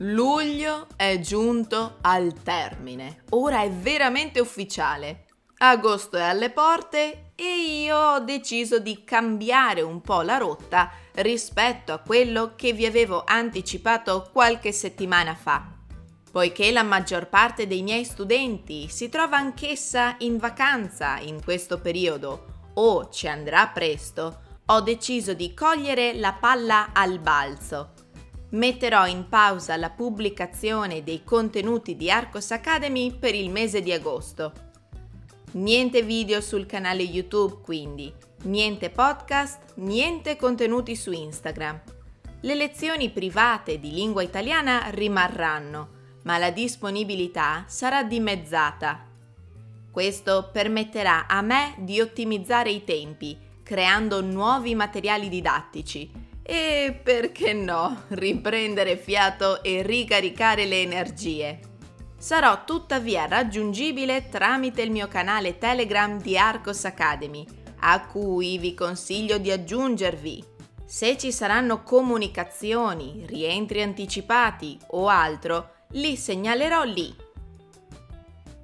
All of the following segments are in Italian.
Luglio è giunto al termine. Ora è veramente ufficiale. Agosto è alle porte e io ho deciso di cambiare un po' la rotta rispetto a quello che vi avevo anticipato qualche settimana fa. Poiché la maggior parte dei miei studenti si trova anch'essa in vacanza in questo periodo o ci andrà presto, ho deciso di cogliere la palla al balzo. Metterò in pausa la pubblicazione dei contenuti di Arcos Academy per il mese di agosto. Niente video sul canale YouTube quindi, niente podcast, niente contenuti su Instagram. Le lezioni private di lingua italiana rimarranno, ma la disponibilità sarà dimezzata questo permetterà a me di ottimizzare i tempi, creando nuovi materiali didattici e, perché no, riprendere fiato e ricaricare le energie. Sarò tuttavia raggiungibile tramite il mio canale Telegram di Arcos Academy, a cui vi consiglio di aggiungervi. Se ci saranno comunicazioni, rientri anticipati o altro, li segnalerò lì.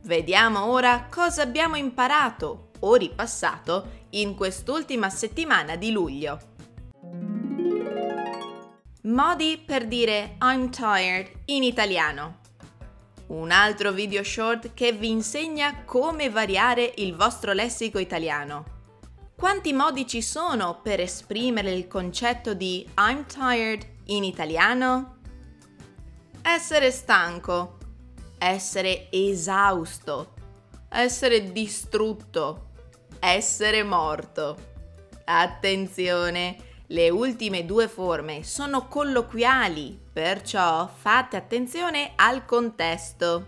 Vediamo ora cosa abbiamo imparato o ripassato in quest'ultima settimana di luglio. Modi per dire I'm tired in italiano. Un altro video short che vi insegna come variare il vostro lessico italiano. Quanti modi ci sono per esprimere il concetto di I'm tired in italiano? Essere stanco, essere esausto, essere distrutto, essere morto. Attenzione, le ultime due forme sono colloquiali, perciò fate attenzione al contesto.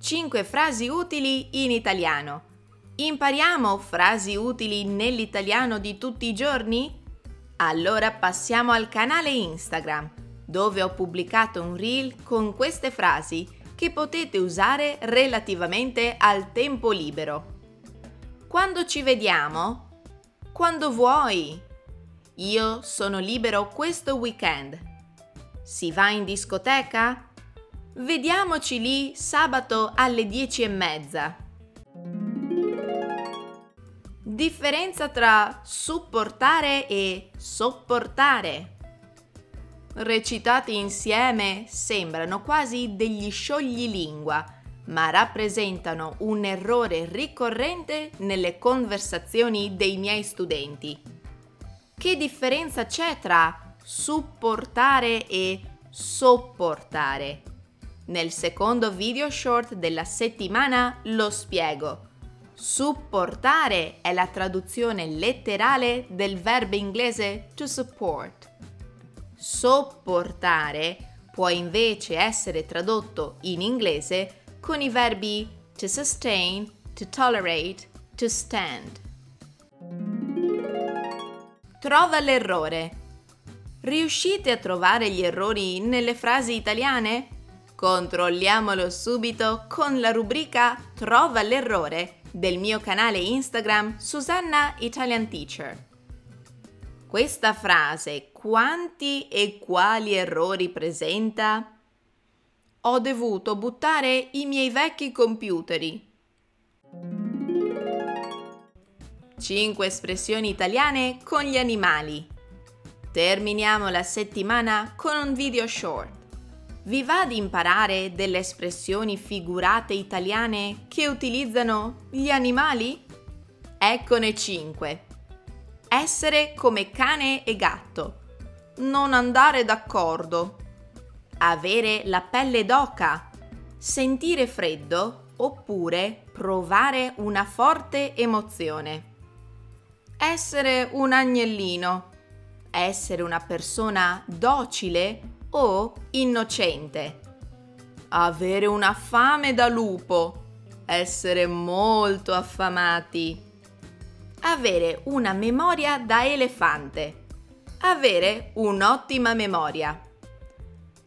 5 frasi utili in italiano. Impariamo frasi utili nell'italiano di tutti i giorni? Allora passiamo al canale Instagram dove ho pubblicato un reel con queste frasi che potete usare relativamente al tempo libero. Quando ci vediamo? Quando vuoi. Io sono libero questo weekend. Si va in discoteca? Vediamoci lì sabato alle dieci e mezza. Differenza tra supportare e sopportare recitati insieme sembrano quasi degli scioglilingua, ma rappresentano un errore ricorrente nelle conversazioni dei miei studenti. Che differenza c'è tra supportare e sopportare? Nel secondo video short della settimana lo spiego. Supportare è la traduzione letterale del verbo inglese to support Sopportare può invece essere tradotto in inglese con i verbi to sustain, to tolerate, to stand. Trova l'errore. Riuscite a trovare gli errori nelle frasi italiane? Controlliamolo subito con la rubrica Trova l'errore del mio canale Instagram Susanna Italian Teacher. Questa frase quanti e quali errori presenta? Ho dovuto buttare i miei vecchi computeri. 5 espressioni italiane con gli animali. Terminiamo la settimana con un video short. Vi va di imparare delle espressioni figurate italiane che utilizzano gli animali? Eccone 5. Essere come cane e gatto. Non andare d'accordo. Avere la pelle d'oca. Sentire freddo oppure provare una forte emozione. Essere un agnellino. Essere una persona docile o innocente? Avere una fame da lupo. Essere molto affamati. Avere una memoria da elefante. Avere un'ottima memoria.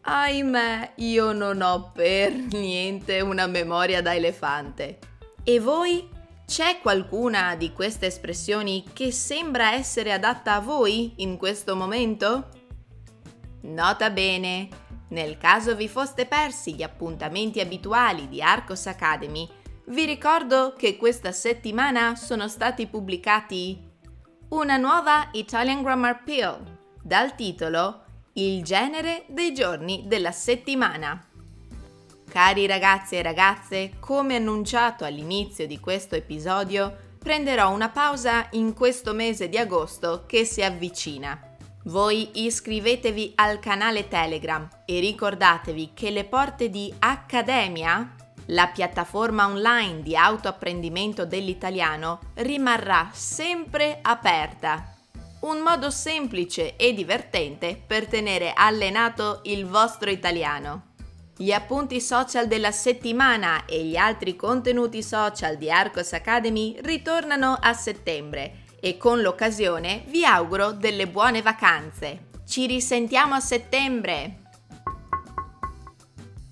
Ahimè, io non ho per niente una memoria da elefante. E voi? C'è qualcuna di queste espressioni che sembra essere adatta a voi in questo momento? Nota bene, nel caso vi foste persi gli appuntamenti abituali di Arcos Academy, vi ricordo che questa settimana sono stati pubblicati una nuova Italian Grammar Pill dal titolo Il genere dei giorni della settimana. Cari ragazzi e ragazze, come annunciato all'inizio di questo episodio, prenderò una pausa in questo mese di agosto che si avvicina. Voi iscrivetevi al canale Telegram e ricordatevi che le porte di Accademia, la piattaforma online di autoapprendimento dell'italiano, rimarrà sempre aperta. Un modo semplice e divertente per tenere allenato il vostro italiano. Gli appunti social della settimana e gli altri contenuti social di Arcos Academy ritornano a settembre e con l'occasione vi auguro delle buone vacanze. Ci risentiamo a settembre!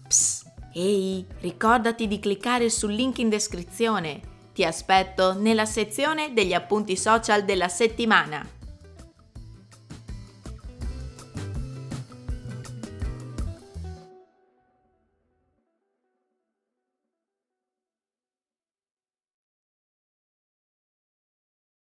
Psst, ehi, ricordati di cliccare sul link in descrizione. Ti aspetto nella sezione degli appunti social della settimana.